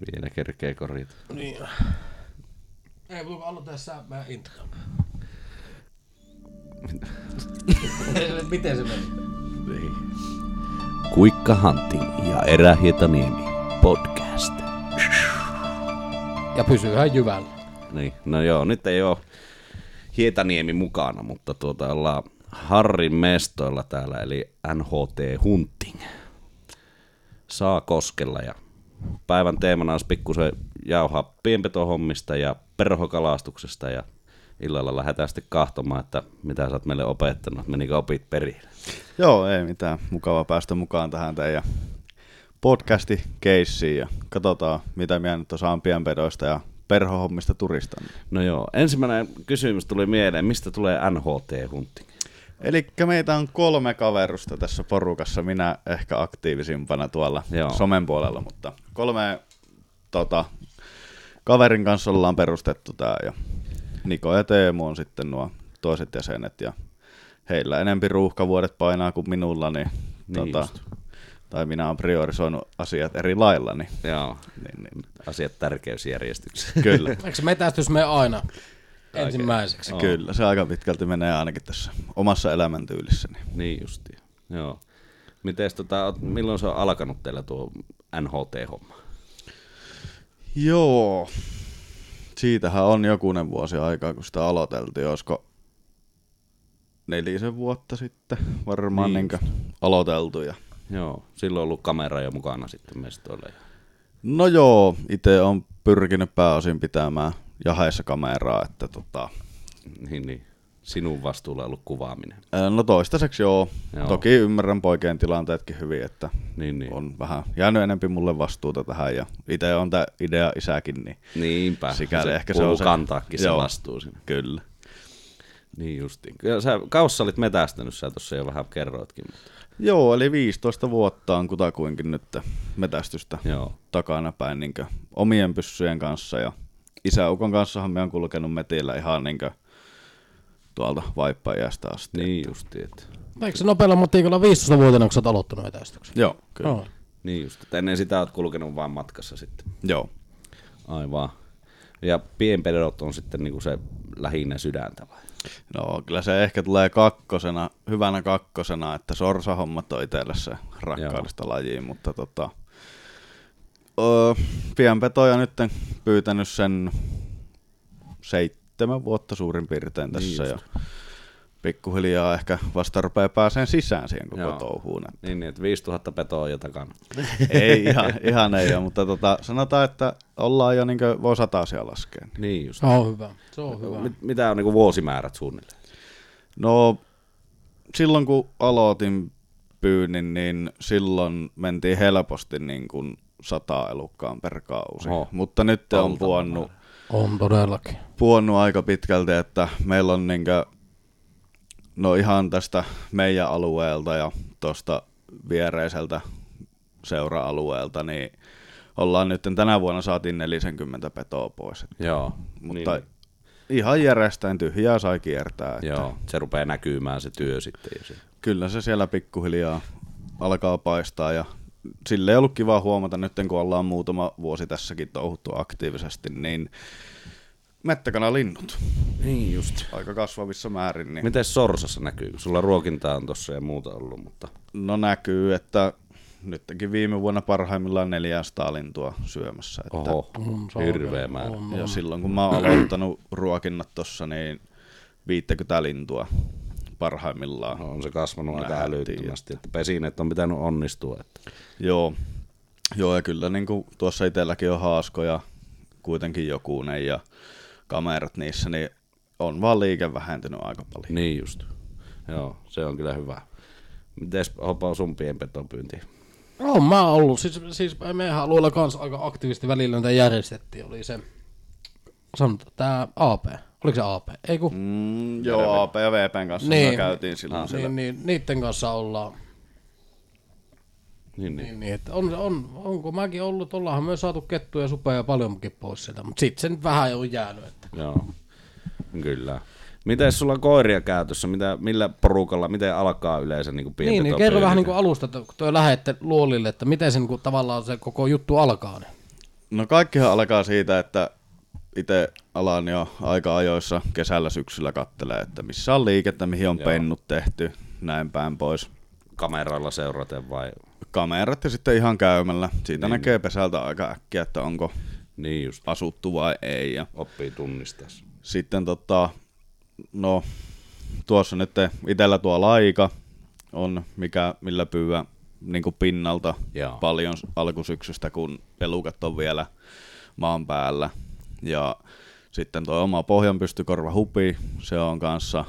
Vielä kerkee korjata. Niin. Ei, mutta aloita sä mä intro. Miten se meni? Niin. Kuikka Hunting ja Erähietaniemi podcast. Ja pysyy ihan jyvällä. Niin, no joo, nyt ei ole Hietaniemi mukana, mutta tuota ollaan Harrin mestoilla täällä, eli NHT Hunting. Saa koskella ja päivän teemana olisi pikkusen jauhaa pienpetohommista ja perhokalastuksesta ja illalla lähdetään sitten kahtomaan, että mitä sä oot meille opettanut, menikö opit perille. Joo, ei mitään. Mukava päästä mukaan tähän teidän podcasti keissiin ja katsotaan, mitä minä nyt osaan pienpedoista ja perhohommista turistan. No joo, ensimmäinen kysymys tuli mieleen, mistä tulee NHT Hunting? Eli meitä on kolme kaverusta tässä porukassa, minä ehkä aktiivisimpana tuolla Joo. Somen puolella, mutta kolme tota, kaverin kanssa ollaan perustettu tämä ja Niko ja Teemu on sitten nuo toiset jäsenet ja heillä enempi ruuhkavuodet painaa kuin minulla, niin, Niin tota, just. tai minä olen priorisoinut asiat eri lailla, niin, Joo, niin, niin asiat tärkeysjärjestyksessä. kyllä. Eikö se metästys mene aina ensimmäiseksi? Joo. Kyllä, se aika pitkälti menee ainakin tässä omassa elämäntyylissäni. niin justiin, joo. Mites tota, milloin se on alkanut teillä tuo NHT-homma? Joo, siitähän on jokunen vuosi aikaa, kun sitä aloiteltiin. Olisiko nelisen vuotta sitten varmaan Niin niin aloiteltu. Ja... Joo, silloin on ollut kamera jo mukana sitten mestoilla. ja- No joo, itse on pyrkinyt pääosin pitämään jaheessa kameraa, että tota, Niin, niin. Sinun vastuulla on ollut kuvaaminen. no toistaiseksi joo. Joo. Toki ymmärrän poikien tilanteetkin hyvin, että Niin, niin. on vähän jäänyt enempi mulle vastuuta tähän ja itse on tämä idea isäkin, niin Niinpä. Sikäli ehkä se on se- kantaakin se Joo. vastuu sinne. kyllä. Niin justiin. Kyllä sä kaussa olit metästänyt, sä tuossa jo vähän kerroitkin. Mutta... Joo, eli 15 vuotta on kutakuinkin nyt metästystä Joo. takana päin niin omien pyssyjen kanssa ja isäukon kanssahan me on kulkenut metillä ihan niin tuolta vaippajästä asti. Niin justiin. Että... Eikö se nopealla motiikalla 15-vuotiaana, kun sä oot aloittanut metästyksen? Joo, kyllä. Joo. Niin just. Että ennen sitä oot kulkenut vaan matkassa sitten. Joo. Aivan. Ja pienpedot on sitten niinku se lähinnä sydäntä vai? No kyllä se ehkä tulee kakkosena, hyvänä kakkosena, että sorsahommat on itselle se rakkaudesta lajiin, mutta tota, öö, pienpetoja nyt pyytänyt sen seitsemän vuotta suurin piirtein tässä Niin ja pikkuhiljaa ehkä vasta rupeaa pääseen sisään siihen koko Joo. touhuun. Niin, niin että 5000 petoa on jo takana. Ei ihan, ihan ei ole, mutta tota, sanotaan, että ollaan jo niin kuin, voi satasia laskea. Niin just. Se on hyvä. Se on hyvä. Mit, mitä on niinku vuosimäärät suunnilleen? No silloin kun aloitin pyynnin, niin silloin mentiin helposti niin kuin sata elukkaan per kausi. Oho. Mutta nyt on Valtava puonnut. On todellakin. puonnut aika pitkälti, että meillä on niin kuin, no ihan tästä meidän alueelta ja tuosta viereiseltä seura-alueelta, niin ollaan nyt tänä vuonna saatiin 40 petoa pois. Joo. Mutta niin, ihan järjestäen tyhjää sai kiertää. Että Joo, se rupeaa näkymään se työ sitten jo. se- Kyllä se siellä pikkuhiljaa alkaa paistaa ja sille ei ollut kiva huomata nyt, kun ollaan muutama vuosi tässäkin touhuttu aktiivisesti, niin mettäkanalinnut Niin just. aika kasvavissa määrin. Niin Miten Sorsassa näkyy? Sulla ruokintaa on tossa ja muuta ollut, mutta... No näkyy, että nytkin viime vuonna parhaimmillaan 400 lintua syömässä. Että Oho, On, on hirveä määrä. On, Ja silloin kun mä oon aloittanut ruokinnat tossa, niin 50 lintua parhaimmillaan. No, on se kasvanut aika älyttömästi, että pesineet on pitänyt onnistua. Että... Joo, joo ja kyllä niin kuin tuossa itselläkin on haaskoja, kuitenkin jokunen ja kamerat niissä, niin on vaan liike vähentynyt aika paljon. Niin just. Joo, se on kyllä hyvä. Mites hopa sun pienpetopyynti? On mä ollut, siis, siis meidän alueella kanssa aika aktiivisesti välillä niitä järjestettiin, oli se, sanotaan, tää AP, oliko se AP, ei kun, Mm, joo, AP ja VPn kanssa niin. Niin. me käytiin silloin Ah. siellä. niin, niin, niitten kanssa ollaan, Niin, niin. niin, niin että on, on, onko mäkin ollut, ollaanhan myös saatu kettuja ja supeja paljonkin pois sieltä, mutta sitten se nyt vähän on jäänyt, että Joo, kyllä. Miten sulla on koiria käytössä? Mitä, millä porukalla, miten alkaa yleensä niin Niin, niin kerro vähän niin kuin alusta, että kun te lähette luolille, että miten se niin kuin, tavallaan se koko juttu alkaa. Niin. No kaikkihan alkaa siitä, että itse alan jo aika ajoissa kesällä syksyllä kattelee, että missä on liikettä, mihin on Joo. pennut tehty, näin päin pois. Kameralla seuraten vai? Kamerat ja sitten ihan käymällä. Siitä Niin. näkee pesältä aika äkkiä, että onko Niin just, asuttu vai ei. Ja oppii tunnistaa. sitten tota, no tuossa nyt itellä tuo laika on, mikä, millä pyyä niin pinnalta Joo. paljon alkusyksystä, kun elukat on vielä maan päällä. Ja sitten tuo oma pohjanpystykorva hupi, se on kanssa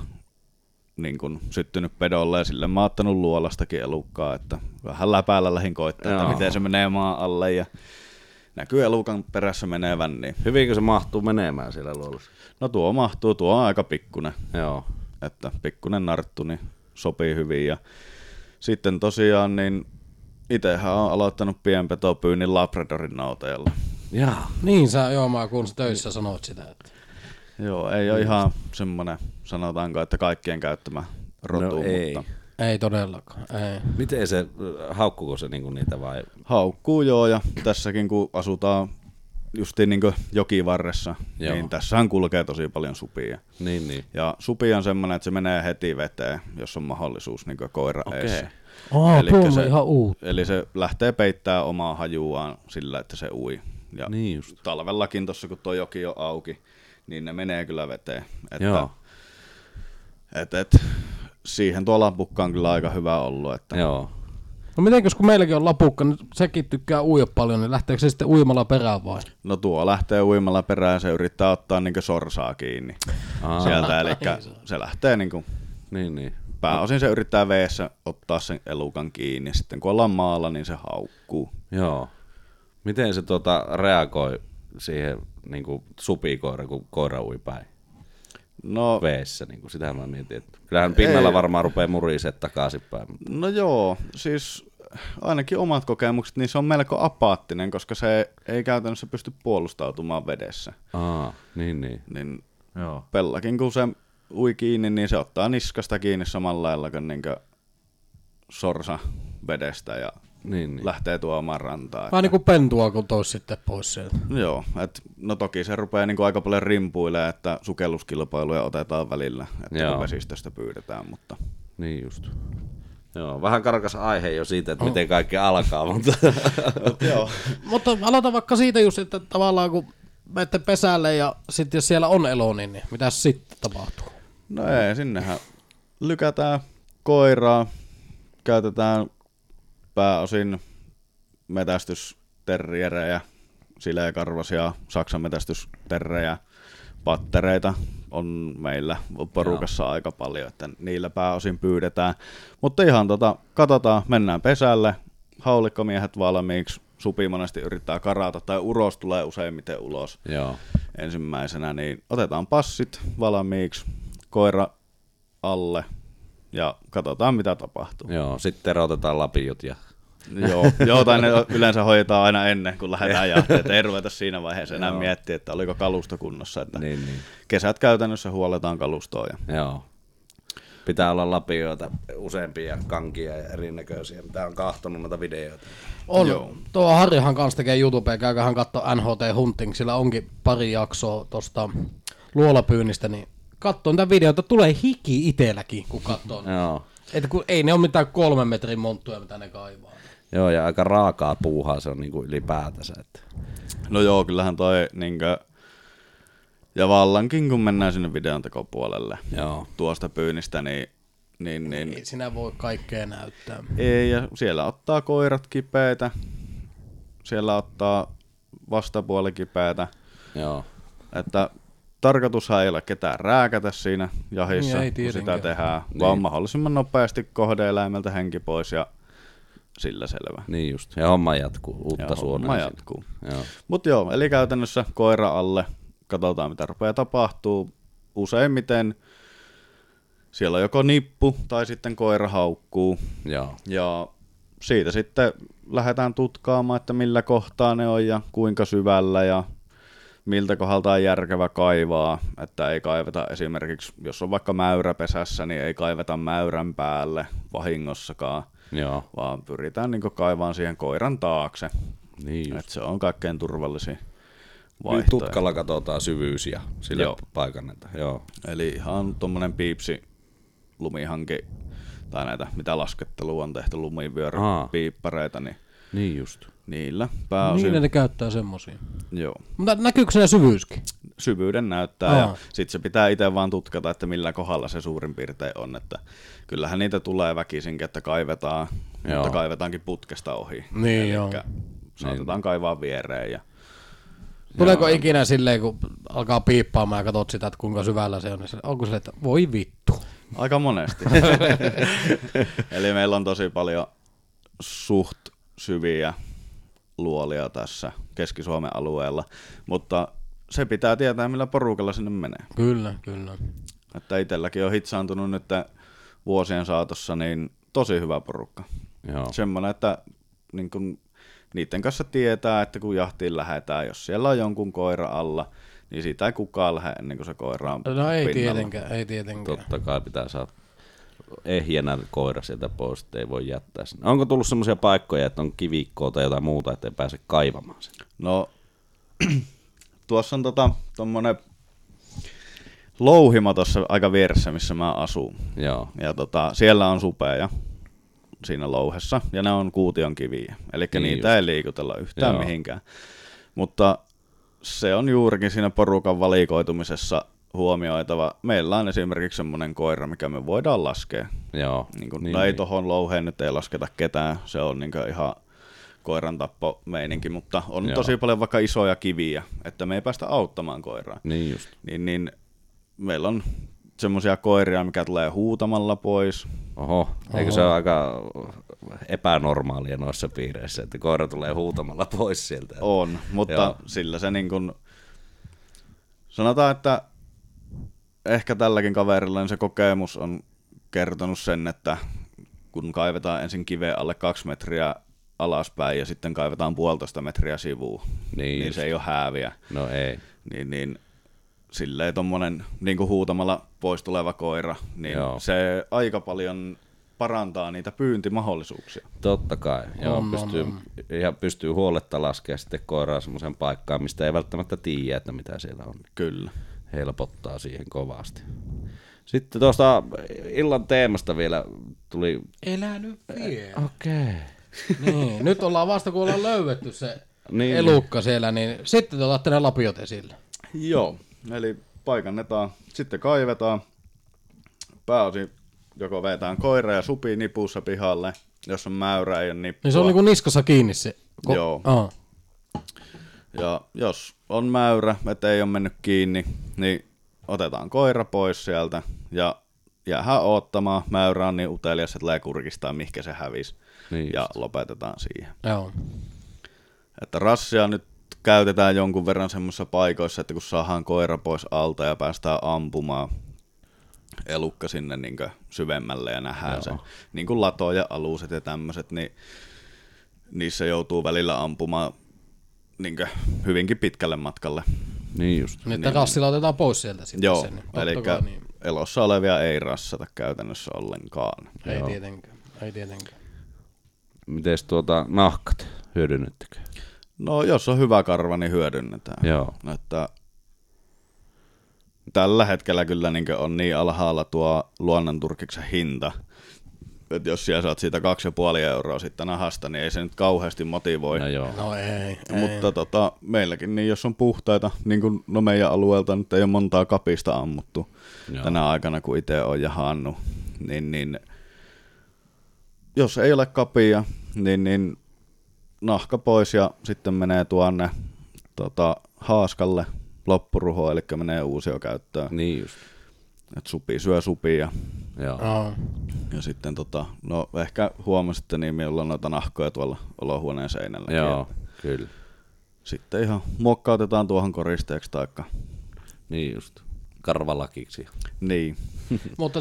niin kuin syttynyt pedolle ja sille mä oon ottanut luolastakin elukkaa, että vähän läpäällä lähin koittaa, että miten se menee maan alle ja näkyy elukan perässä menevän, niin Hyvinkö se mahtuu menemään siellä luolussa? no tuo mahtuu, tuo on aika pikkunen, Joo. että pikkunen narttu, niin sopii hyvin ja sitten tosiaan niin itsehän on aloittanut pienpetopyynnin Labradorin nautajalla. Jaa. Niin sä, joo, mä kun sä töissä sanoit sitä. Että... Joo, ei ole ihan semmoinen, sanotaanko, että kaikkien käyttämä rotu, No ei. mutta Ei todellakaan, ei. Miten se, haukkuuko se niinku niitä vai? haukkuu joo, ja tässäkin kun asutaan justiin niin jokivarressa, Joo. niin tässähän kulkee tosi paljon supia. Niin, niin. Ja supi on semmoinen, että se menee heti veteen, jos on mahdollisuus niin koira Okei. eessä. Oh, se- ihan uutta. Eli se lähtee peittää omaa hajuaan sillä, että se ui. Ja Niin just. talvellakin tuossa, kun tuo joki on auki, niin ne menee kyllä veteen. Että, Joo. Et, et, siihen tuo lapukka on kyllä aika hyvä ollut. Että, Joo. No mitenkös kun meilläkin on lapukka, niin sekin tykkää uida paljon, niin lähteekö se sitten uimalla perään vai? No tuo lähtee uimalla perään, se yrittää ottaa niin sorsaa kiinni Aa. sieltä, eli se lähtee niin kuin, Niin, niin. pääosin se yrittää veessä ottaa sen elukan kiinni, sitten kun ollaan maalla, niin se haukkuu. Joo. Miten se tota reagoi siihen niinku supikoira, kun koira ui päin No, veessä? Niinku, sitähän mä mietin, että kyllähän pinnalla Ei. varmaan rupeaa muriseet takaisinpäin. Mutta... no joo, siis ainakin omat kokemukset, niin se on melko apaattinen, koska se ei käytännössä pysty puolustautumaan vedessä. Aa, niin, niin. Niin Joo. Pellakin kun se ui kiinni, niin se ottaa niskasta kiinni samalla lailla kuin niinkö sorsa vedestä ja Niin, niin. lähtee tuomaan rantaa. Vähän niin kuin pentua, kun tois sitten pois sieltä. Joo, et, no toki se rupeaa niinku aika paljon rimpuilemaan, että sukelluskilpailuja otetaan välillä, että Joo. vesistöstä pyydetään, mutta Niin just. Joo, vähän karkas aihe jo siitä, että miten kaikki alkaa, mutta joo. Mutta aloita vaikka siitä just, että tavallaan kun menette pesälle ja sitten jos siellä on elo, niin, niin mitä sitten tapahtuu? No ei, sinnehän lykätään koiraa, käytetään pääosin metästysterrierejä, sileäkarvasia, saksan metästysterrejä, pattereita on meillä porukassa Joo. aika paljon, että niillä pääosin pyydetään. Mutta ihan tota, katsotaan, mennään pesälle, haulikkomiehet valmiiksi, supi monesti yrittää karata, tai uros tulee useimmiten ulos joo. ensimmäisenä, niin otetaan passit valmiiksi, koira alle ja katsotaan mitä tapahtuu. Joo, sitten erotetaan lapiot ja... Joo, joo, tai ne yleensä hoidetaan aina ennen kuin lähdetään jahtiin, että ei ruveta siinä vaiheessa enää miettiä, että oliko kalusto kunnossa. Että Niin, niin. Kesät käytännössä huoletaan kalustoa. Ja... Joo. Pitää olla lapioita useampia kankia ja erinäköisiä, mitä on kahtonut noita videoita. On, Joo. Tuo Harrihan kanssa tekee YouTubea, käyköhän katsoa NHT Hunting, sillä onkin pari jaksoa tosta luolapyynnistä, niin katsoin tämän videota, tulee hiki itelläkin, kun katsoo. Joo. Että kun ei ne ole mitään kolmen metrin monttuja, mitä ne kaivaa. Joo, ja aika raakaa puuhaa se on niinku ylipäätänsä. Että... No joo, kyllähän toi niinkö... Ja vallankin, kun mennään sinne videon tekopuolelle Joo. tuosta pyynnistä, niin, niin, niin Ei sinä voi kaikkea näyttää. Ei, ja siellä ottaa koirat kipeitä, siellä ottaa vastapuoli kipeitä, Joo. että tarkoitushan ei ole ketään rääkätä siinä jahissa, Niin, ei kun sitä tehdään, Niin. vaan mahdollisimman nopeasti kohdeeläimeltä henki pois ja sillä selvä. Niin just. Ja homma jatkuu. Uutta Ja suonaa. homma jatkuu. Joo. Mutta joo, eli käytännössä koira alle, katsotaan mitä rupeaa tapahtuu. Useimmiten siellä on joko nippu tai sitten koira haukkuu. Joo. Ja siitä sitten lähdetään tutkaamaan, että millä kohtaa ne on ja kuinka syvällä ja miltä kohdalta on järkevä kaivaa, että ei kaiveta esimerkiksi, jos on vaikka mäyrä pesässä, niin ei kaiveta mäyrän päälle vahingossakaan, Joo. vaan pyritään niin kaivaan siihen koiran taakse. Niin just. Et se on kaikkein turvallisin Nyt vaihtoehto. tutkalla katsotaan syvyys ja sille Joo. paikannetaan. Joo. Eli ihan tuommoinen piipsi lumihanki, tai näitä, mitä laskettelua on tehty, lumivyörypiippareita, niin Niin just. niillä pääosin, Niin ne käyttää semmosia. joo, Mutta näkyykö siinä syvyyskin? syvyyden näyttää, Aa. ja sitten se pitää itse vaan tutkata, että millä kohdalla se suurin piirtein on, että kyllähän niitä tulee väkisinkin, että kaivetaan, Joo. mutta kaivetaankin putkesta ohi. Niin, Elikkä joo. Saatetaan kaivaa viereen ja Tuleeko ikinä silleen, kun alkaa piippaamaan ja katsot sitä, että kuinka syvällä se on, niin se- onko se, että voi vittu. Aika monesti. Eli meillä on tosi paljon suht syviä luolia tässä Keski-Suomen alueella, mutta se pitää tietää, millä porukalla sinne menee. Kyllä, kyllä. Että itselläkin on hitsaantunut nyt vuosien saatossa niin tosi hyvä porukka. Joo. Semmoinen, että niin kun, niiden kanssa tietää, että kun jahtiin lähdetään, jos siellä on jonkun koira alla, niin siitä ei kukaan lähde ennen kuin se koira on No ei pinnalla. tietenkään, ei tietenkään. Totta kai pitää saada ehjänä koira sieltä pois, että ei voi jättää sinne. Onko tullut semmoisia paikkoja, että on kivikkoa tai jotain muuta, että ei pääse kaivamaan sinne? No, tuossa on tota, tommonen louhima tuossa aika vieressä, missä mä asun. Joo. Ja tota, siellä on supeja siinä louhessa, ja ne on kuution kiviä. Eli Niin niitä just. ei liikutella yhtään Joo. mihinkään. Mutta se on juurikin siinä porukan valikoitumisessa huomioitava. Meillä on esimerkiksi semmoinen koira, mikä me voidaan laskea. Joo. Niin kun, niin, no ei tohon louheen nyt ei lasketa ketään, se on niin ihan koiran tappo meininki, mutta on Joo. tosi paljon vaikka isoja kiviä, että me ei päästä auttamaan koiraa. Niin just. Niin, niin meillä on semmoisia koiria, mikä tulee huutamalla pois. Oho, eikö se ole aika epänormaalia noissa piireissä, että koira tulee huutamalla pois sieltä? On, mutta Joo. sillä se niin kuin, sanotaan, että ehkä tälläkin kaverilla niin se kokemus on kertonut sen, että kun kaivetaan ensin kiveen alle kaksi metriä alaspäin ja sitten kaivetaan puolitoista metriä sivuun, Niin niin just. se ei ole hääviä. No ei. Niin, niin silleen tommonen niin kuin huutamalla pois tuleva koira, niin Joo. se aika paljon parantaa niitä pyyntimahdollisuuksia. Totta kai. Joo, On, on, pystyy, on. ihan pystyy huoletta laskemaan sitten koiraa semmoiseen paikkaan, mistä ei välttämättä tiedä, että mitä siellä on. Kyllä. Helpottaa siihen kovasti. Sitten tuosta illan teemasta vielä tuli... Elä nyt vielä. Okei. Okay. niin, nyt ollaan vasta kun ollaan löydetty se Niin. elukka siellä, niin sitten te otatte ne lapiot esille. Joo, eli paikannetaan, sitten kaivetaan. Pääosin joko vetään koira ja supi nipussa pihalle, jos on mäyrä ei ole nippua. Niin se on niinku niskassa kiinni se. Joo. Aa. Ja jos on mäyrä, että ei ole mennyt kiinni, niin otetaan koira pois sieltä ja jäähän oottamaan. Mäyrä on niin utelias, että tulee kurkistaa, mihinkä se hävisi. Niin ja just. lopetetaan siihen. Joo. Että rassia nyt käytetään jonkun verran semmoisissa paikoissa, että kun saadaan koira pois alta ja päästään ampumaan elukka sinne niin syvemmälle ja nähdään Joo. se. Niin kuin lato ja aluset ja tämmöiset, niin niissä joutuu välillä ampumaan niin hyvinkin pitkälle matkalle. Niin just. Niin, että rassilla otetaan pois sieltä sitten Joo, se. Niin, eli kai niin. elossa olevia ei rassata käytännössä ollenkaan. Ei Joo. tietenkään. Ei tietenkään. Mites tuota nahkat, hyödynnettekö? No jos on hyvä karva, niin hyödynnetään. Joo. Että tällä hetkellä kyllä niin on niin alhaalla tuo luonnonturkiksen hinta, että jos siellä saat siitä 2,5 euroa sitten nahasta, niin ei se nyt kauheasti motivoi. No joo. No ei, ei. Mutta tota, meilläkin, niin jos on puhtaita, niin kuin no meidän alueelta nyt ei ole montaa kapista ammuttu Joo. Tänä aikana, kun itse on jahannut, niin, niin jos ei ole kapia, niin, niin nahka pois ja sitten menee tuonne tota, haaskalle loppuruho, eli menee uusio käyttöön. Niin just. Et supi syö supia. Joo. Aa. Ja sitten tota, no ehkä huomasitte, niin meillä on noita nahkoja tuolla olohuoneen seinällä. Joo, kyllä. Sitten ihan muokkautetaan tuohon koristeeksi taikka Niin just. Karvalakiksi. niin. Mutta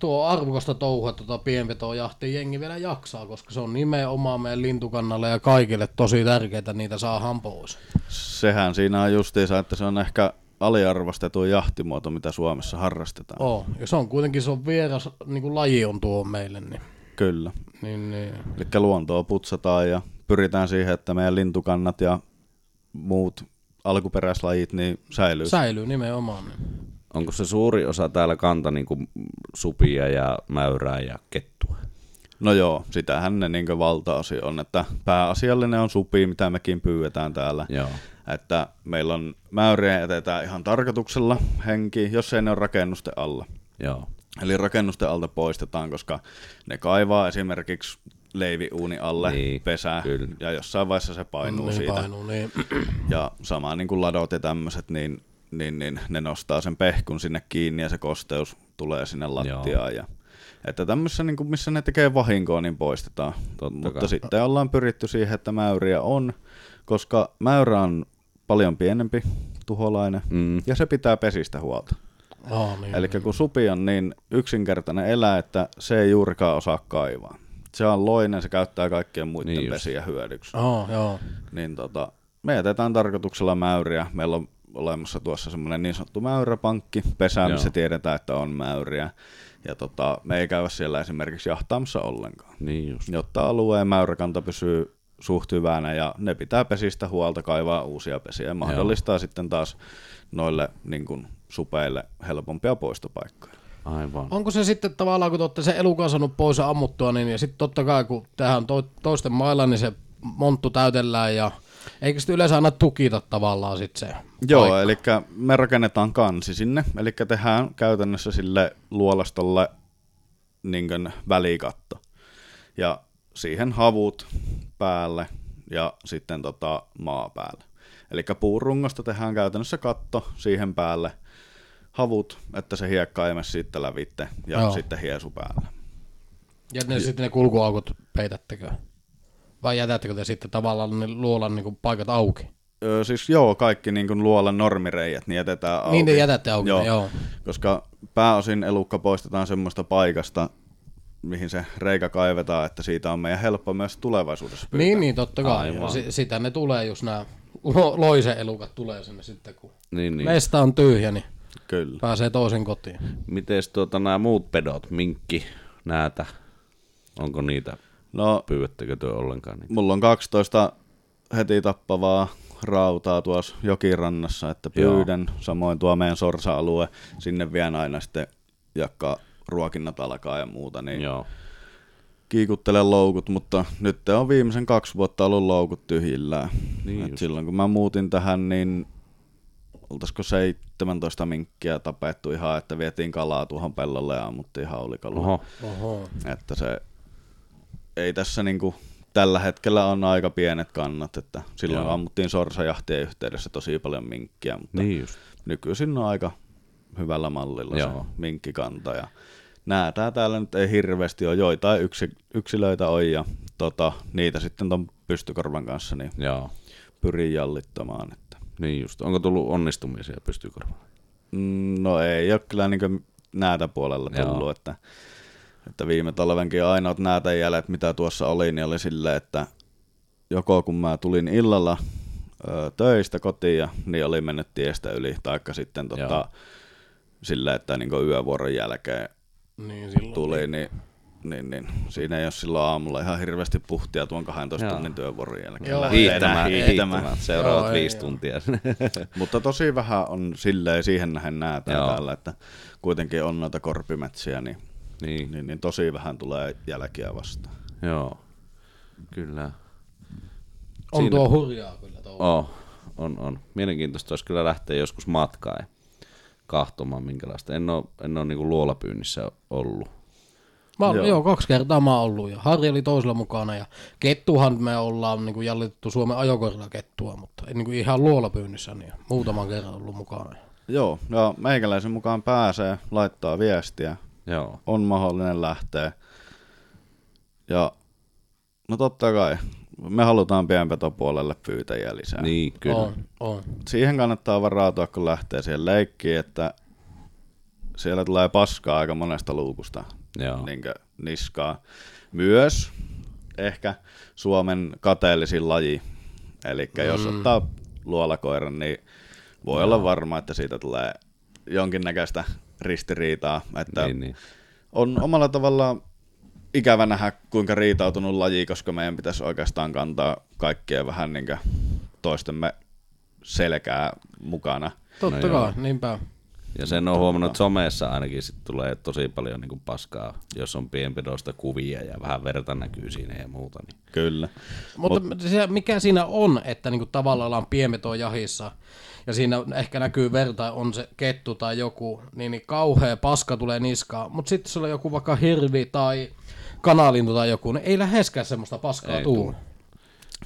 tuo arvokasta touhua tuota pienvetoa jahtia jengi vielä jaksaa, koska se on nimenomaan meidän lintukannalle ja kaikille tosi tärkeää, että niitä saadaan pois. Sehän siinä on justiinsa, että se on ehkä aliarvostettu jahtimuoto, mitä Suomessa harrastetaan. Oo, ja se on kuitenkin se on vieras niin kuin laji on tuo meille, niin, Kyllä. niin, niin. Eli luontoa putsataan ja pyritään siihen, että meidän lintukannat ja muut alkuperäislajit niin säilyy. Säilyy nimenomaan. Onko se suuri osa täällä kanta niin kuin supia ja mäyrää ja kettua? No joo, sitähän ne niin valtaosi on, että pääasiallinen on supi, mitä mekin pyydetään täällä. Joo. Että meillä on mäyriä jätetään ihan tarkoituksella henki, jos ei ne ole rakennusten alla. Joo. Eli rakennusten alta poistetaan, koska ne kaivaa esimerkiksi leiviuuni alle Niin, pesää, kyllä. ja jossain vaiheessa se painuu niin siitä. painuu, niin. Ja sama niin kuin ladot ja tämmöiset, niin, niin, niin ne nostaa sen pehkun sinne kiinni ja se kosteus tulee sinne lattiaan. Ja, että tämmöisessä, niin kuin missä ne tekee vahinkoa, niin poistetaan. Totta Mutta kai. sitten ollaan pyritty siihen, että mäyriä on, koska mäyrä on paljon pienempi tuholainen Mm. ja se pitää pesistä huolta. Oh, niin. Eli kun supi on niin yksinkertainen elä, että se ei juurikaan osaa kaivaa. Se on loinen, se käyttää kaikkien muiden Niin niin just. pesiä hyödyksi. Oh, joo. Niin tota, me jätetään tarkoituksella mäyriä. Meillä on olemassa tuossa semmoinen niin sanottu mäyräpankki, pesä, missä Joo. tiedetään, että on mäyriä. Ja tota, me ei käydä siellä esimerkiksi jahtaamassa ollenkaan. Niin just. Jotta alueen mäyräkanta pysyy suht hyvänä ja ne pitää pesistä huolta, kaivaa uusia pesiä ja mahdollistaa sitten taas noille niin kuin, supeille helpompia poistopaikkoja. Aivan. Onko se sitten tavallaan, kun te olette sen elukan saanut pois ja ammuttua, niin ja sitten totta kai, kun tähän on to, toisten mailla, niin se monttu täytellään ja eikö sitten yleensä aina tukita tavallaan sitten se Joo, paikka? eli me rakennetaan kansi sinne, eli tehdään käytännössä sille luolastolle niin kuin välikatto. Ja siihen havut päälle ja sitten tota maa päälle. Eli puurungosta tehdään käytännössä katto siihen päälle, havut, että se hiekka ei mene siitä lävitte ja Joo. sitten hiesu päälle. Ja ne, sitten ne kulkuaukot peitättekö? Vai jätättekö te sitten tavallaan ne luolan niin paikat auki? Öö, siis joo, kaikki niin kuin luolan normireijät niin jätetään auki. Niin te jätätte auki, Joo. joo. joo. koska pääosin elukka poistetaan semmoista paikasta, mihin se reikä kaivetaan, että siitä on meidän helppo myös tulevaisuudessa pyytää. Niin, niin, totta kai. Aivan. Si- sitä ne tulee, just nämä lo- loisen elukat tulee sinne sitten, kun Niin, niin. mesta on tyhjä, niin Kyllä. pääsee toisen kotiin. Miten tuota, nämä muut pedot, minkki, näätä, onko niitä, No, pyydättekö työ ollenkaan niitä? mulla on 12 heti tappavaa rautaa tuossa jokirannassa, että Joo. pyydän. Samoin tuo meidän sorsa-alue, sinne vien aina sitten jakkaa ruokinnat alkaa ja muuta, niin Joo. kiikuttelen loukut, mutta nyt on viimeisen kaksi vuotta ollut loukut tyhjillään. Niin Et silloin kun mä muutin tähän, niin oltaisiko 17 minkkiä tapettu ihan, että vietiin kalaa tuohon pellolle ja ammuttiin haulikalla. Oho. Oho. Että se ei tässä niinku, tällä hetkellä on aika pienet kannat, että silloin Joo. ammuttiin sorsajahtien yhteydessä tosi paljon minkkiä, mutta Niin just. nykyisin on aika hyvällä mallilla Joo. se minkkikanta. Ja näätää täällä nyt ei hirveästi ole, joitain yksi, yksilöitä on ja tota, niitä sitten ton pystykorvan kanssa niin Joo. pyrin jallittamaan. Että. Niin just. Onko tullut onnistumisia pystykorvaan? Mm, No ei ole kyllä niin näätä puolella tullut, Joo. että, että viime talvenkin ainoat näätä jäljet, mitä tuossa oli, niin oli silleen, että joko kun mä tulin illalla ö, töistä kotiin, ja, niin oli mennyt tiestä yli, taikka sitten Joo. Silleen, että niin yövuoron jälkeen Niin silloin. tuli, niin, niin, niin siinä ei ole silloin aamulla ihan hirveästi puhtia tuon 12 Joo. tunnin työvuoron jälkeen. Joo. Hiihtämään, enää hiihtämään. Seuraavat Joo, ei, viisi joo. tuntia. Mutta tosi vähän on silleen siihen nähden näätä Joo. täällä, että kuitenkin on noita korpimetsiä, niin, niin. niin, niin tosi vähän tulee jälkiä vastaan. Joo. Kyllä. On Siinä- tuo hurjaa kyllä tuo. Oh, on, on. Mielenkiintoista olisi kyllä lähteä joskus matkaan kahtomaan minkälaista. En ole, en ole niin luolapyynnissä ollut. Mä, joo. Joo. kaksi kertaa mä oon ollut ja Harri oli toisella mukana ja kettuhan me ollaan niin kuin jallitettu Suomen ajokorilla kettua, mutta ei niin kuin ihan luolapyynnissä niin muutaman kerran ollut mukana. Joo, ja meikäläisen mukaan pääsee, laittaa viestiä, Joo. on mahdollinen lähteä. Ja no totta kai, me halutaan pienpetopuolelle pyytäjiä lisää. Niin, kyllä. On, on. Siihen kannattaa varautua, kun lähtee siihen leikkiin, että siellä tulee paskaa aika monesta luukusta Joo. niin niskaa. Myös ehkä Suomen kateellisin laji. Eli mm. jos ottaa luolakoiran, niin voi no. olla varma, että siitä tulee jonkinnäköistä ristiriitaa. Että Niin, niin. on omalla tavallaan ikävä nähdä, kuinka riitautunut laji, koska meidän pitäisi oikeastaan kantaa kaikkea vähän niin toistemme selkää mukana. Totta No kai, niinpä. Ja sen on huomannut, että somessa ainakin sit tulee tosi paljon niin kuin paskaa, jos on pienpedoista kuvia ja vähän verta näkyy siinä ja muuta. Niin. Kyllä. Mutta Mut, se, mikä siinä on, että niinku tavallaan ollaan pienmeto jahissa ja siinä ehkä näkyy verta, on se kettu tai joku, niin, niin kauhea paska tulee niskaan. Mutta sitten sulla on joku vaikka hirvi tai kanalintu tai joku, niin ei läheskään semmoista paskaa Ei tuu. tuu.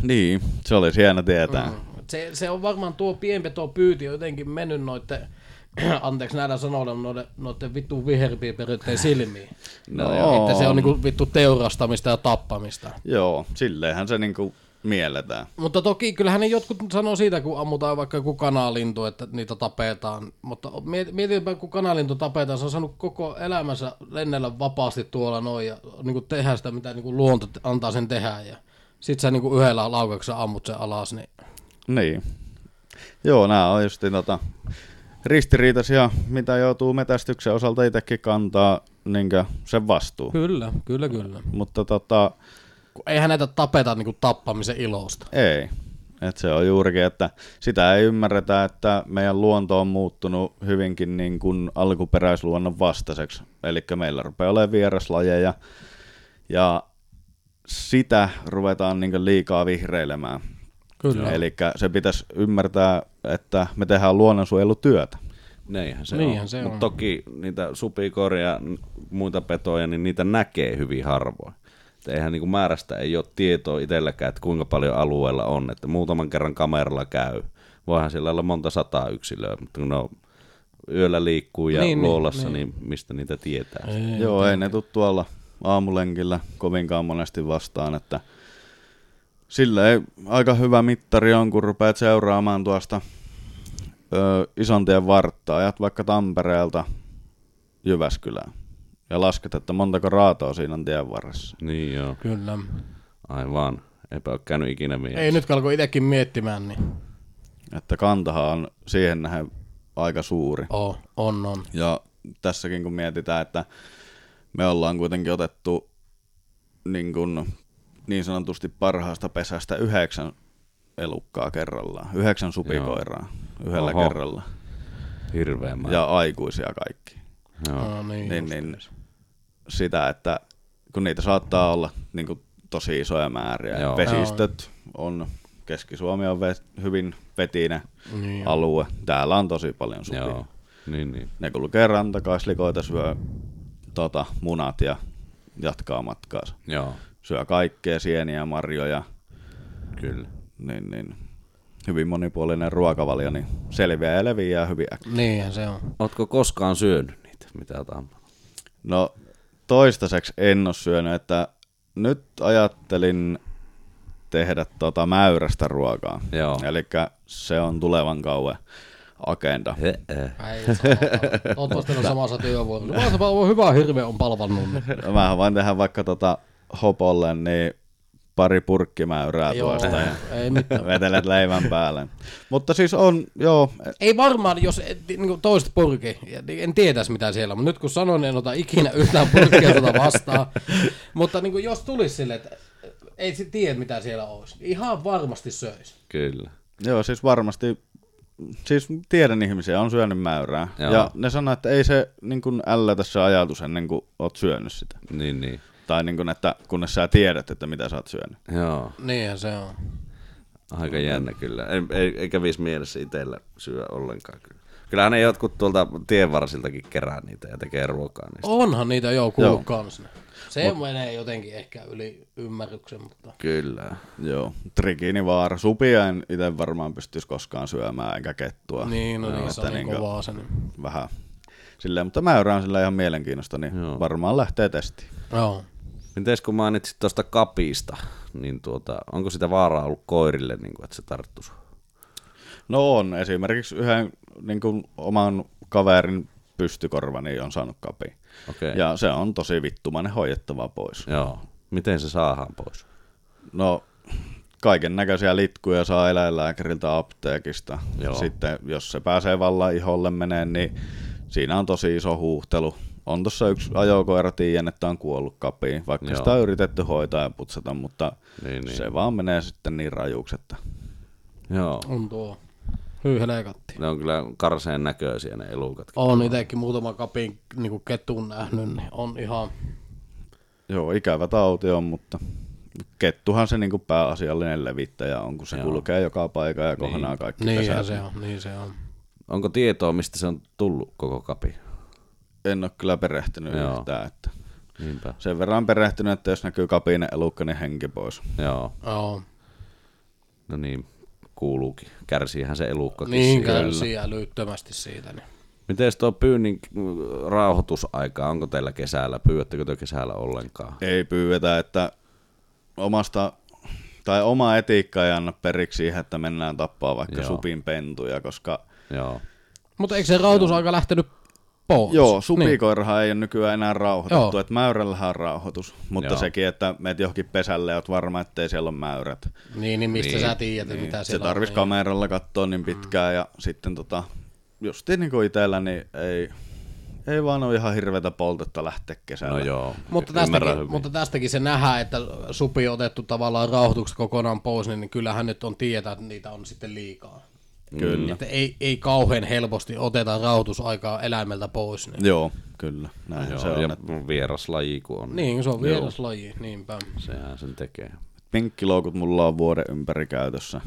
Niin, se olisi hieno tietää. Mm. Se, se on varmaan tuo pienpeto pyyti jotenkin mennyt noitten, anteeksi näillä sanoilla, noiden, noiden vittu viherpiiperyiden silmiin. No, joo. Että se on niinku vittu teurastamista ja tappamista. Joo, silleenhän se niinku mielletään. Mutta toki kyllähän ne jotkut sanoo siitä, kun ammutaan vaikka joku kanalintu, että niitä tapetaan. Mutta miet- mietinpä, kun kanalintu tapetaan, se on saanut koko elämänsä lennellä vapaasti tuolla noin ja niin tehdä sitä, mitä niin luonto te- antaa sen tehdä. Ja sit sä niin yhdellä laukauksella ammut sen alas, niin Niin. Joo, nämä on just tota, ristiriitaisia, mitä joutuu metästyksen osalta itsekin kantaa niin sen vastuu. kyllä, kyllä, kyllä. Mutta tota, Kun eihän näitä tapeta niin tappamisen ilosta. ei. Et se on juurikin, että sitä ei ymmärretä, että meidän luonto on muuttunut hyvinkin niin kuin alkuperäisluonnon vastaiseksi. Eli meillä rupeaa olemaan vieraslajeja ja sitä ruvetaan niin liikaa vihreilemään. Kyllä. Eli se pitäisi ymmärtää, että me tehdään luonnonsuojelutyötä. Niinhän se Niinhän on. se Mut on. toki niitä supikoria ja muita petoja, niin niitä näkee hyvin harvoin. Et eihän niinku määrästä ei ole tietoa itselläkään, että kuinka paljon alueella on. Että muutaman kerran kameralla käy. Voihan siellä olla monta sataa yksilöä, mutta kun ne on yöllä liikkuu ja Niin, niin, niin, luolassa, niin. niin, niin mistä niitä tietää? Ei, Joo, ei ne tuu tuolla aamulenkillä kovinkaan monesti vastaan, että sillä ei aika hyvä mittari on, kun rupeat seuraamaan tuosta ö, isontien vartta, ajat vaikka Tampereelta Jyväskylään ja lasket, että montako raatoa siinä on tien varressa. Niin joo, Kyllä. aivan. Eipä ole käynyt ikinä mielessä. Ei nyt kun alkoi itsekin miettimään, niin Että kantahan on siihen nähden aika suuri. oh, on, on. Ja tässäkin kun mietitään, että me ollaan kuitenkin otettu niin, kuin, niin sanotusti parhaasta pesästä yhdeksän elukkaa kerrallaan, yhdeksän supikoiraa yhdellä Oho. kerralla Hirveä määrä. ja aikuisia kaikki. Joo. No, niin. Niin, niin sitä, että kun niitä saattaa olla niin kuin, tosi isoja määriä. Joo. Vesistöt on, Keski-Suomi on ve- hyvin vetinen Niin. alue. Täällä on tosi paljon supia. Joo. Niin, niin. Ne kulkee rantakaslikoita, syö tota, munat ja jatkaa matkaansa. Joo, Syö kaikkea, sieniä, marjoja, kyllä. niin, niin hyvin monipuolinen ruokavalio, niin selviää ja leviää hyvin äkkiä. Niinhän se on. Ootko koskaan syönyt niitä, mitä oot ampunut? No toistaiseksi en ole syönyt, että nyt ajattelin tehdä tota mäyrästä ruokaa. Joo. Eli se on tulevan kauan agenda. Ei ne on samassa työvuorossa. Hyvä hirve on palvannut. Mä voin tehdä vaikka tota hopolle niin pari purkkimäyrää Joo, tuosta ja ei mitään. vetelet leivän päälle. Mutta siis on, joo, Ei varmaan, jos niin toiset purki, ja en tietäisi mitä siellä on, mutta nyt kun sanoin, niin en ota ikinä yhtään purkkia tuota vastaan. mutta niin kuin, jos tulisi silleen, että ei se tiedä mitä siellä olisi, niin ihan varmasti söisi. Kyllä. joo, siis varmasti, siis tiedän ihmisiä, on syönyt mäyrää. Joo. Ja ne sanoo, että ei se niin kuin ällätä se ajatus ennen kuin oot syönyt sitä. Niin, niin. Tai niin kuin, että kunnes sä tiedät, että mitä sä oot syönyt. Joo, Niinhän se on. aika jännä kyllä. Ei, ei, ei kävisi mielessä itsellä syö ollenkaan kyllä. Kyllähän ne jotkut tuolta tienvarsiltakin kerää niitä ja tekee ruokaa niistä. Onhan niitä kuullut Joo. kans. ne. Se menee jotenkin ehkä yli ymmärryksen, mutta... Kyllä. Joo, trikiinivaara. Supia en itse varmaan pystyisi koskaan syömään, eikä kettua. Niin, no niin, se on niin kovaa se. Niin. Vähän silleen, mutta mäyrä on sillä ihan mielenkiinnosta, niin Joo. varmaan lähtee testiin. Joo. Mites kun mainitsit tuosta kapista, niin tuota, onko sitä vaaraa ollut koirille, niin kuin, että se tarttuisi? No on, esimerkiksi yhden niin kuin, oman kaverin pystykorvani on saanut kapi. Okei. Ja se on tosi vittumainen hoidettava pois. Joo. Miten se saadaan pois? No, kaiken näköisiä litkuja saa eläinlääkäriltä apteekista. Joo. Sitten jos se pääsee vallan iholle menee, niin siinä on tosi iso huuhtelu. On tuossa yksi ajokoira, tiedän, että on kuollut kapiin, vaikka Joo. sitä on yritetty hoitaa ja putsata, mutta Niin, niin. se vaan menee sitten niin rajuksi, että Joo. On tuo. Hyy helekatti. Ne on kyllä karseen näköisiä ne elukat. On itsekin muutama kapin niin ketun nähnyt, niin on ihan... joo, ikävä tauti on, mutta kettuhan se niinku pääasiallinen levittäjä on, kun se Joo. kulkee joka paikka ja kohdaa Niin. kaikki Niin pesät. se on, niin se on. Onko tietoa, mistä se on tullut koko kapi? En ole kyllä perehtynyt Joo. yhtään, että Niinpä. sen verran perehtynyt, että jos näkyy kapinen elukka, niin henki pois. Joo. Joo. No niin, kuuluukin. Kärsiihän se elukkakin Niin siitä. kärsii älyttömästi siitä. Niin. Miten tuo pyynnin rauhoitusaika, onko teillä kesällä? Pyydättekö te kesällä ollenkaan? Ei pyydetä, että omasta tai oma etiikka ei anna periksi siihen, että mennään tappaa vaikka Joo. supin pentuja, koska Joo. Mutta eikö se rautusaika lähtenyt pois? joo, Niin. supikoirahan ei ole nykyään enää rauhoitettu, Joo. että mäyrällähän on rauhoitus, mutta Joo. sekin, että meet johonkin pesälle ja oot varma, ettei siellä ole mäyrät. Niin, niin mistä Niin. sä tiedät, niin, mitä se siellä tarvitsisi on. kameralla katsoa niin pitkään ja sitten tota, justiin niin kuin itsellä, niin ei, ei vaan ole ihan hirveätä poltetta lähteä kesällä. No joo. Mutta tästäkin, mutta tästäkin se nähdään, että supi on otettu tavallaan rauhoituksesta kokonaan pois, niin kyllähän nyt on tietää, että niitä on sitten liikaa. Kyllä. Että ei, ei kauhean helposti oteta rauhoitusaikaa eläimeltä pois. Niin, Joo, kyllä. Näin Joo, se on. ja että vieras laji kun on. niin se on vieraslaji, niinpä. Sehän sen tekee. Pinkkiloukut mulla on vuoden ympäri käytössä.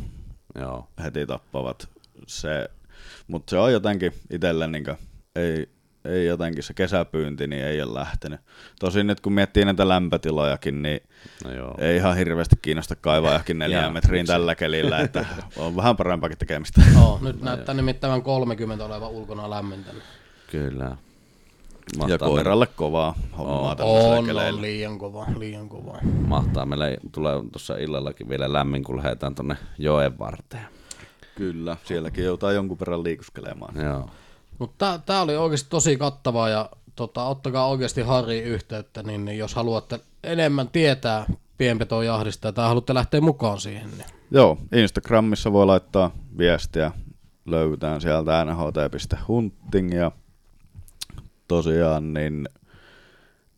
Joo. heti tappavat. Se, mutta se on jotenkin itselle niin ei, ei jotenkin se kesäpyynti niin ei ole lähtenyt. Tosin nyt kun miettii näitä lämpötilojakin, niin No joo. ei ihan hirveästi kiinnosta kaivaa johonkin neljään Jaa, metriin tällä kelillä, että on vähän parempaakin tekemistä. Joo, nyt näyttää nimittäin 30 oleva ulkona lämmintänyt. Kyllä. Ja Mahtaa, meillä, koiralle kovaa hommaa On, keleillä. on liian kova, liian kova. mahtaa meillä tulee tuossa illallakin vielä lämmin, kun lähdetään tonne joen varteen. Kyllä, sielläkin joutaa jonkun verran liikuskelemaan. Joo. Mutta tämä oli oikeasti tosi kattava ja tota, ottakaa oikeasti Harri yhteyttä, niin, niin jos haluatte enemmän tietää pienpetojahdista tai haluatte lähteä mukaan siihen, niin Joo, Instagramissa voi laittaa viestiä. Löytään sieltä nht.hunting ja tosiaan niin,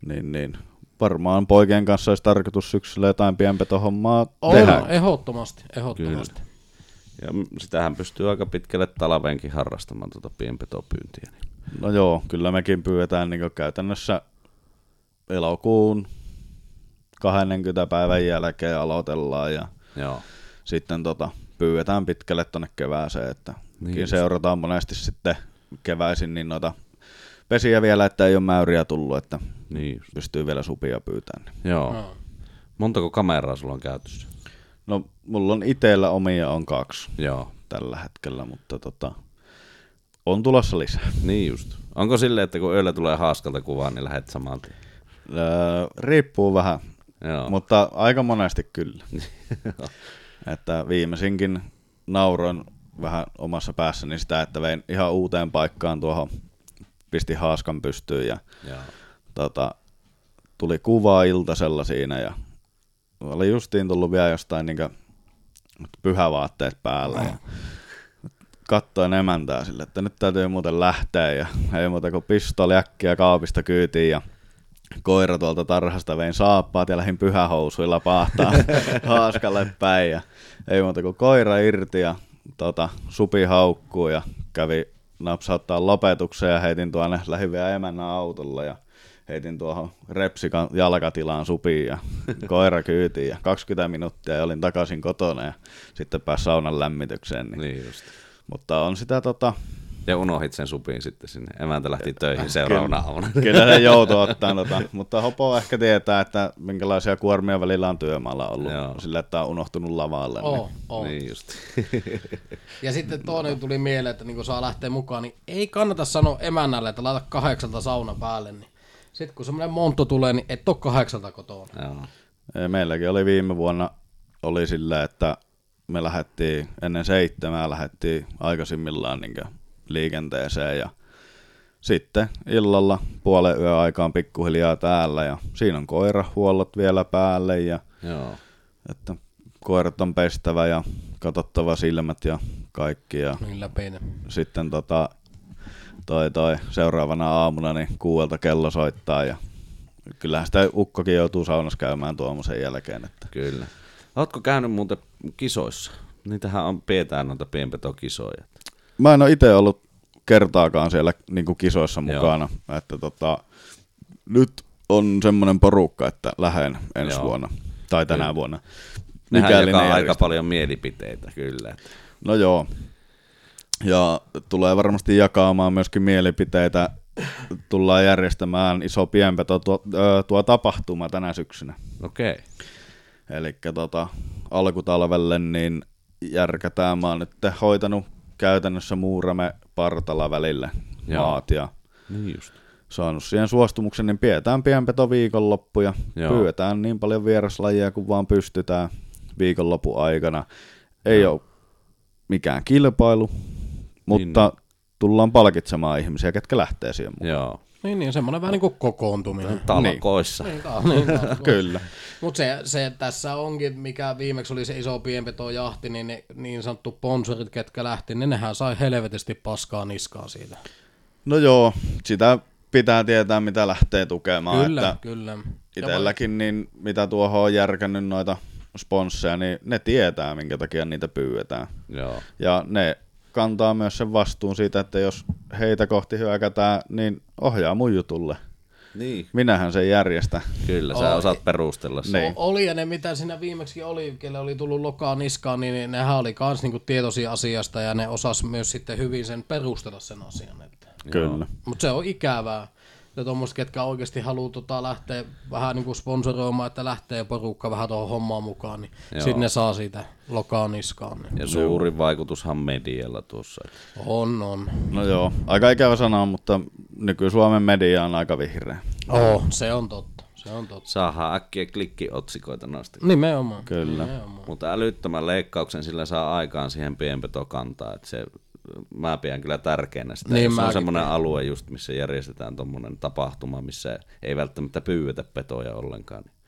niin, niin varmaan poikien kanssa olisi tarkoitus syksyllä jotain pienpetohommaa on, tehdä. ehdottomasti, ehdottomasti. Ja sitähän pystyy aika pitkälle talveenkin harrastamaan tuota pienpetopyyntiä. Niin. No joo, kyllä mekin pyydetään niin käytännössä elokuun 20 päivän jälkeen aloitellaan ja Joo. sitten tota, pyydetään pitkälle tonne kevääseen, että Niin seurataan monesti sitten keväisin niin noita pesiä vielä, että ei ole mäyriä tullut, että Niin pystyy vielä supia pyytämään. Niin. Joo. Montako kameraa sulla on käytössä? No, mulla on itsellä omia on kaksi Joo. tällä hetkellä, mutta tota, on tulossa lisää. Niin just. Onko silleen, että kun yöllä tulee haaskalta kuvaa, niin lähdet saman tien? Öö, riippuu vähän, Joo. mutta aika monesti kyllä. että viimeisinkin nauroin vähän omassa päässäni sitä, että vein ihan uuteen paikkaan tuohon, pistin haaskan pystyyn ja Joo. tota, tuli kuvaa iltasella siinä ja oli justiin tullut vielä jostain niin pyhävaatteet päällä ja katsoin emäntää sille, että nyt täytyy muuten lähteä ja ei muuta kuin pistoli äkkiä kaapista kyytiin ja koira tuolta tarhasta vein saappaat ja lähdin pyhähousuilla paahtaa haaskalle päin ja ei muuta kuin koira irti ja tota, supi haukkuu ja kävi napsauttaa lopetukseen ja heitin tuonne, lähdin vielä emännän autolla ja heitin tuohon repsikan jalkatilaan supiin ja koira kyytiin ja 20 minuuttia ja olin takaisin kotona ja sitten pääsi saunan lämmitykseen. Niin. Niin just. Mutta on sitä tota, Ja unohit sen supin sitten sinne. Emäntä lähti töihin seuraavana aamuna. kyllä se joutui ottaa tota, mutta Hopo ehkä tietää, että minkälaisia kuormia välillä on työmaalla ollut Joo. sillä, että on unohtunut lavalle. Oo, Niin. oo. Niin just. Ja sitten toinen tuli mieleen, että niin saa lähteä mukaan, niin ei kannata sanoa emännälle, että laita kahdeksalta sauna päälle. Niin sitten kun semmoinen monttu tulee, niin et ole kahdeksalta kotona. Joo. Ei, Meilläkin oli viime vuonna oli sillä, että me lähdettiin ennen seitsemää lähdettiin aikaisimmillaan niin liikenteeseen ja sitten illalla puolen yön aikaan pikkuhiljaa täällä ja siinä on koirahuollot vielä päälle ja Joo. että koirat on pestävä ja katsottava silmät ja kaikki ja Niin sitten tota, toi, toi seuraavana aamuna niin kuuelta kello soittaa ja kyllähän sitä ukkokin joutuu saunassa käymään tuommoisen jälkeen. Että. Kyllä. Ootko käynyt muuten kisoissa? Niitähän on pietään noita pienpetokisoja. Mä en ole itse ollut kertaakaan siellä niin kuin kisoissa mukana. Joo. Että tota, nyt on semmoinen porukka, että lähden ensi Joo. vuonna tai tänä kyllä. vuonna. Nehän Mikäli jakaa ne aika paljon mielipiteitä, kyllä. No joo. Ja tulee varmasti jakaamaan myöskin mielipiteitä. Tullaan järjestämään iso pienpeto tuo, tuo tapahtuma tänä syksynä. Okei. Okay. Eli tota, alkutalvelle niin järkätään. Mä oon nyt hoitanut käytännössä Muurame Partala välille Joo. maat ja niin just. saanut siihen suostumuksen, niin pidetään pienpeto viikonloppu ja Joo. pyydetään niin paljon vieraslajia kuin vaan pystytään viikonlopun aikana. Ei Joo. ole mikään kilpailu, mutta niin. tullaan palkitsemaan ihmisiä, ketkä lähtee siihen mukaan. Joo. Niin, niin semmoinen vähän niin kuin kokoontuminen. Talkoissa. Niin, niin, niin Kyllä. Mutta se, se, tässä onkin, mikä viimeksi oli se iso pienpetojahti, niin ne niin sanottu sponsorit, ketkä lähti, niin nehän sai helvetisti paskaa niskaa siitä. No joo, sitä pitää tietää, mitä lähtee tukemaan. Kyllä, että kyllä. Itelläkin, niin mitä tuohon on järkännyt noita sponsseja, niin ne tietää, minkä takia niitä pyydetään. Joo. Ja ne kantaa myös sen vastuun siitä, että jos heitä kohti hyökätään, niin ohjaa mun jutulle. Niin. Minähän sen järjestä. Kyllä, sä osaat perustella sen. Niin. Oli ja ne mitä siinä viimeksi oli, kelle oli tullut lokaa niskaan, niin nehän oli kans niinku tietoisia asiasta ja ne osas myös sitten hyvin sen perustella sen asian. Että. Kyllä. Mutta se on ikävää ja tuommoiset, ketkä oikeasti haluaa tota, lähteä vähän niin kuin sponsoroimaan, että lähtee porukka vähän tuohon hommaan mukaan, niin sitten ne saa siitä lokaa niskaan. Niin. Ja suurin vaikutushan medialla tuossa. On, on. No joo, aika ikävä sanoa, mutta nyky-Suomen media on aika vihreä. Oh, se on totta. Se on totta. Saadaan äkkiä klikkiotsikoita noista. Nimenomaan. Kyllä. Nimenomaan. Mutta älyttömän leikkauksen sillä saa aikaan siihen pienpetokantaan, että se mä pidän kyllä tärkeänä sitä. Niin, se on semmoinen alue just, missä järjestetään tuommoinen tapahtuma, missä ei välttämättä pyydetä petoja ollenkaan. Niin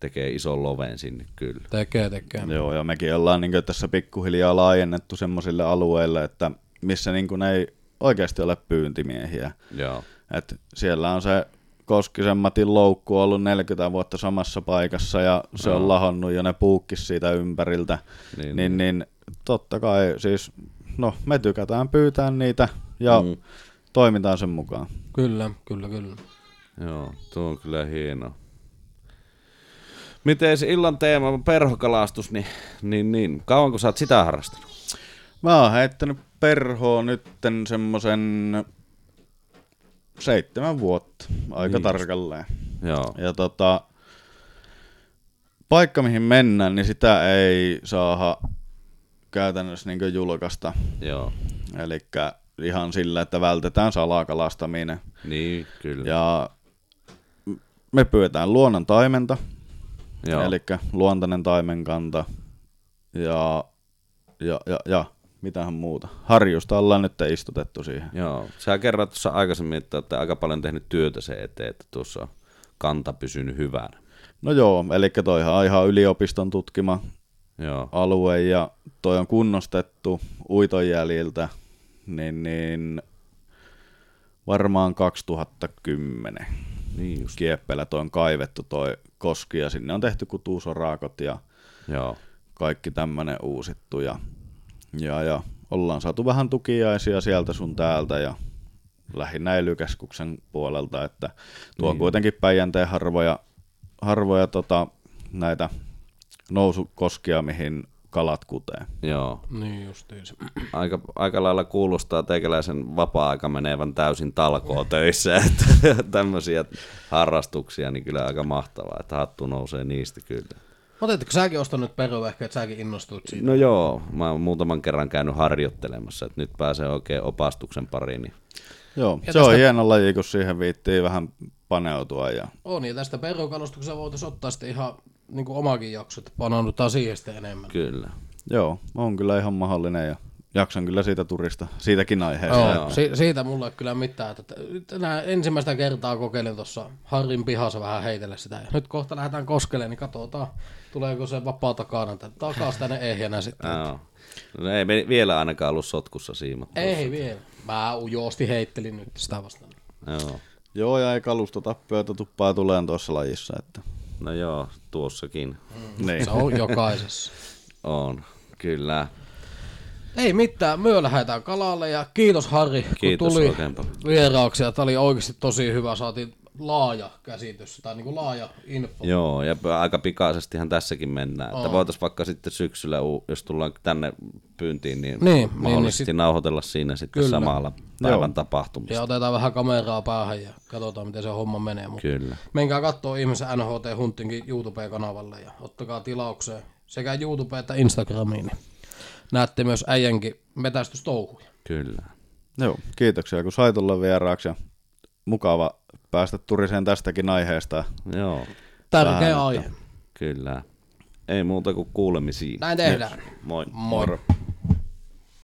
tekee ison loven sinne kyllä. Tekee, tekee. Joo, ja mekin ollaan niin tässä pikkuhiljaa laajennettu semmoisille alueille, että missä niin kuin ei oikeasti ole pyyntimiehiä. Joo. Et siellä on se Koskisen Matin loukku ollut 40 vuotta samassa paikassa ja se no. on lahonnut ja ne puukkis siitä ympäriltä. Niin, niin, niin totta kai siis no me tykätään pyytää niitä ja mm. toimitaan sen mukaan. Kyllä, kyllä, kyllä. Joo, tuo on kyllä hieno. Miten se illan teema, perhokalastus, niin, niin, niin kauanko sä oot sitä harrastanut? Mä oon heittänyt perhoa nytten semmosen seitsemän vuotta, aika niin. tarkalleen. Joo. Ja tota, paikka mihin mennään, niin sitä ei saa käytännössä niin julkaista. Joo. Eli ihan sillä, että vältetään salakalastaminen. Niin, kyllä. Ja me pyydetään luonnon taimenta, eli luontainen taimenkanta. Ja, ja, ja, ja mitähän muuta. Harjusta ollaan nyt istutettu siihen. Joo, sä kerroit tuossa aikaisemmin, että olette aika paljon tehnyt työtä se eteen, että tuossa kanta pysynyt hyvänä. No joo, eli toihan on ihan yliopiston tutkima Joo. alue ja toi on kunnostettu uitonjäljiltä, niin, niin varmaan 2010 niin just. kieppeillä toi on kaivettu toi koski ja sinne on tehty kutuusoraakot ja Joo. kaikki tämmöinen uusittu ja, ja, ja ollaan saatu vähän tukiaisia sieltä sun täältä ja lähinnä ely puolelta, että tuo niin. on kuitenkin Päijänteen harvoja, harvoja tota, näitä nousukoskia, mihin kalat kutee. Joo. Niin justiinsa. Aika, aika lailla kuulostaa teikäläisen vapaa-aika menevän täysin talkoon töissä, että tämmöisiä harrastuksia, niin kyllä aika mahtavaa, että hattu nousee niistä kyllä. Otetko säkin ostanut perua ehkä, että säkin innostuit siitä? No joo, mä oon muutaman kerran käynyt harjoittelemassa, että nyt pääsee oikein opastuksen pariin. Niin... Joo, ja se tästä... on hieno laji, kun siihen viittii vähän paneutua. Ja... On, ja tästä perukalastuksesta voitaisiin ottaa sitten ihan niin kuin omakin jakso, että siihen sitten enemmän. Kyllä. Joo, on kyllä ihan mahdollinen ja jaksan kyllä siitä turista, siitäkin aiheesta. Joo, si- siitä mulla ei kyllä mitään. Että tänään ensimmäistä kertaa kokeilin tuossa Harrin pihassa vähän heitellä sitä. Ja nyt kohta lähdetään koskelemaan, niin katsotaan, tuleeko se vapaa takana. Takas tänne ehjänä sitten. Joo. No ei vielä ainakaan ollut sotkussa siimat. Ei vielä. Mä ujosti heittelin nyt sitä vastaan. Joo. Joo, ja ei kalustotappioita tuppaa tuleen tuossa lajissa, että No joo, tuossakin niin. Se on jokaisessa. on. Kyllä. Ei mitään, myö lähdetään kalalle ja kiitos Harri, Kiitos kun tuli vierauksia. Tämä oli oikeasti tosi hyvä, saatiin laaja käsitys, tai niin kuin laaja info. Joo, ja aika pikaisestihan tässäkin mennään. Että voitaisiin vaikka sitten syksyllä, jos tullaan tänne pyyntiin, niin, Niin, niin, mahdollisesti niin nauhoitella siinä sitten Kyllä. samalla päivän tapahtumista. Ja otetaan vähän kameraa päähän ja katsotaan, miten se homma menee. Mutta Kyllä. menkää katsoa ihmisen NHT Huntingin YouTube-kanavalle ja ottakaa tilaukseen sekä YouTube että Instagramiin. Niin näette myös äijänkin metästystouhuja. Kyllä. Joo, kiitoksia kun sait olla vieraaksi ja mukava päästä turiseen tästäkin aiheesta. Joo, Tärkeä Vähän, aihe. kyllä. Ei muuta kuin kuulemisiin. Näin tehdään. Moi. Moi.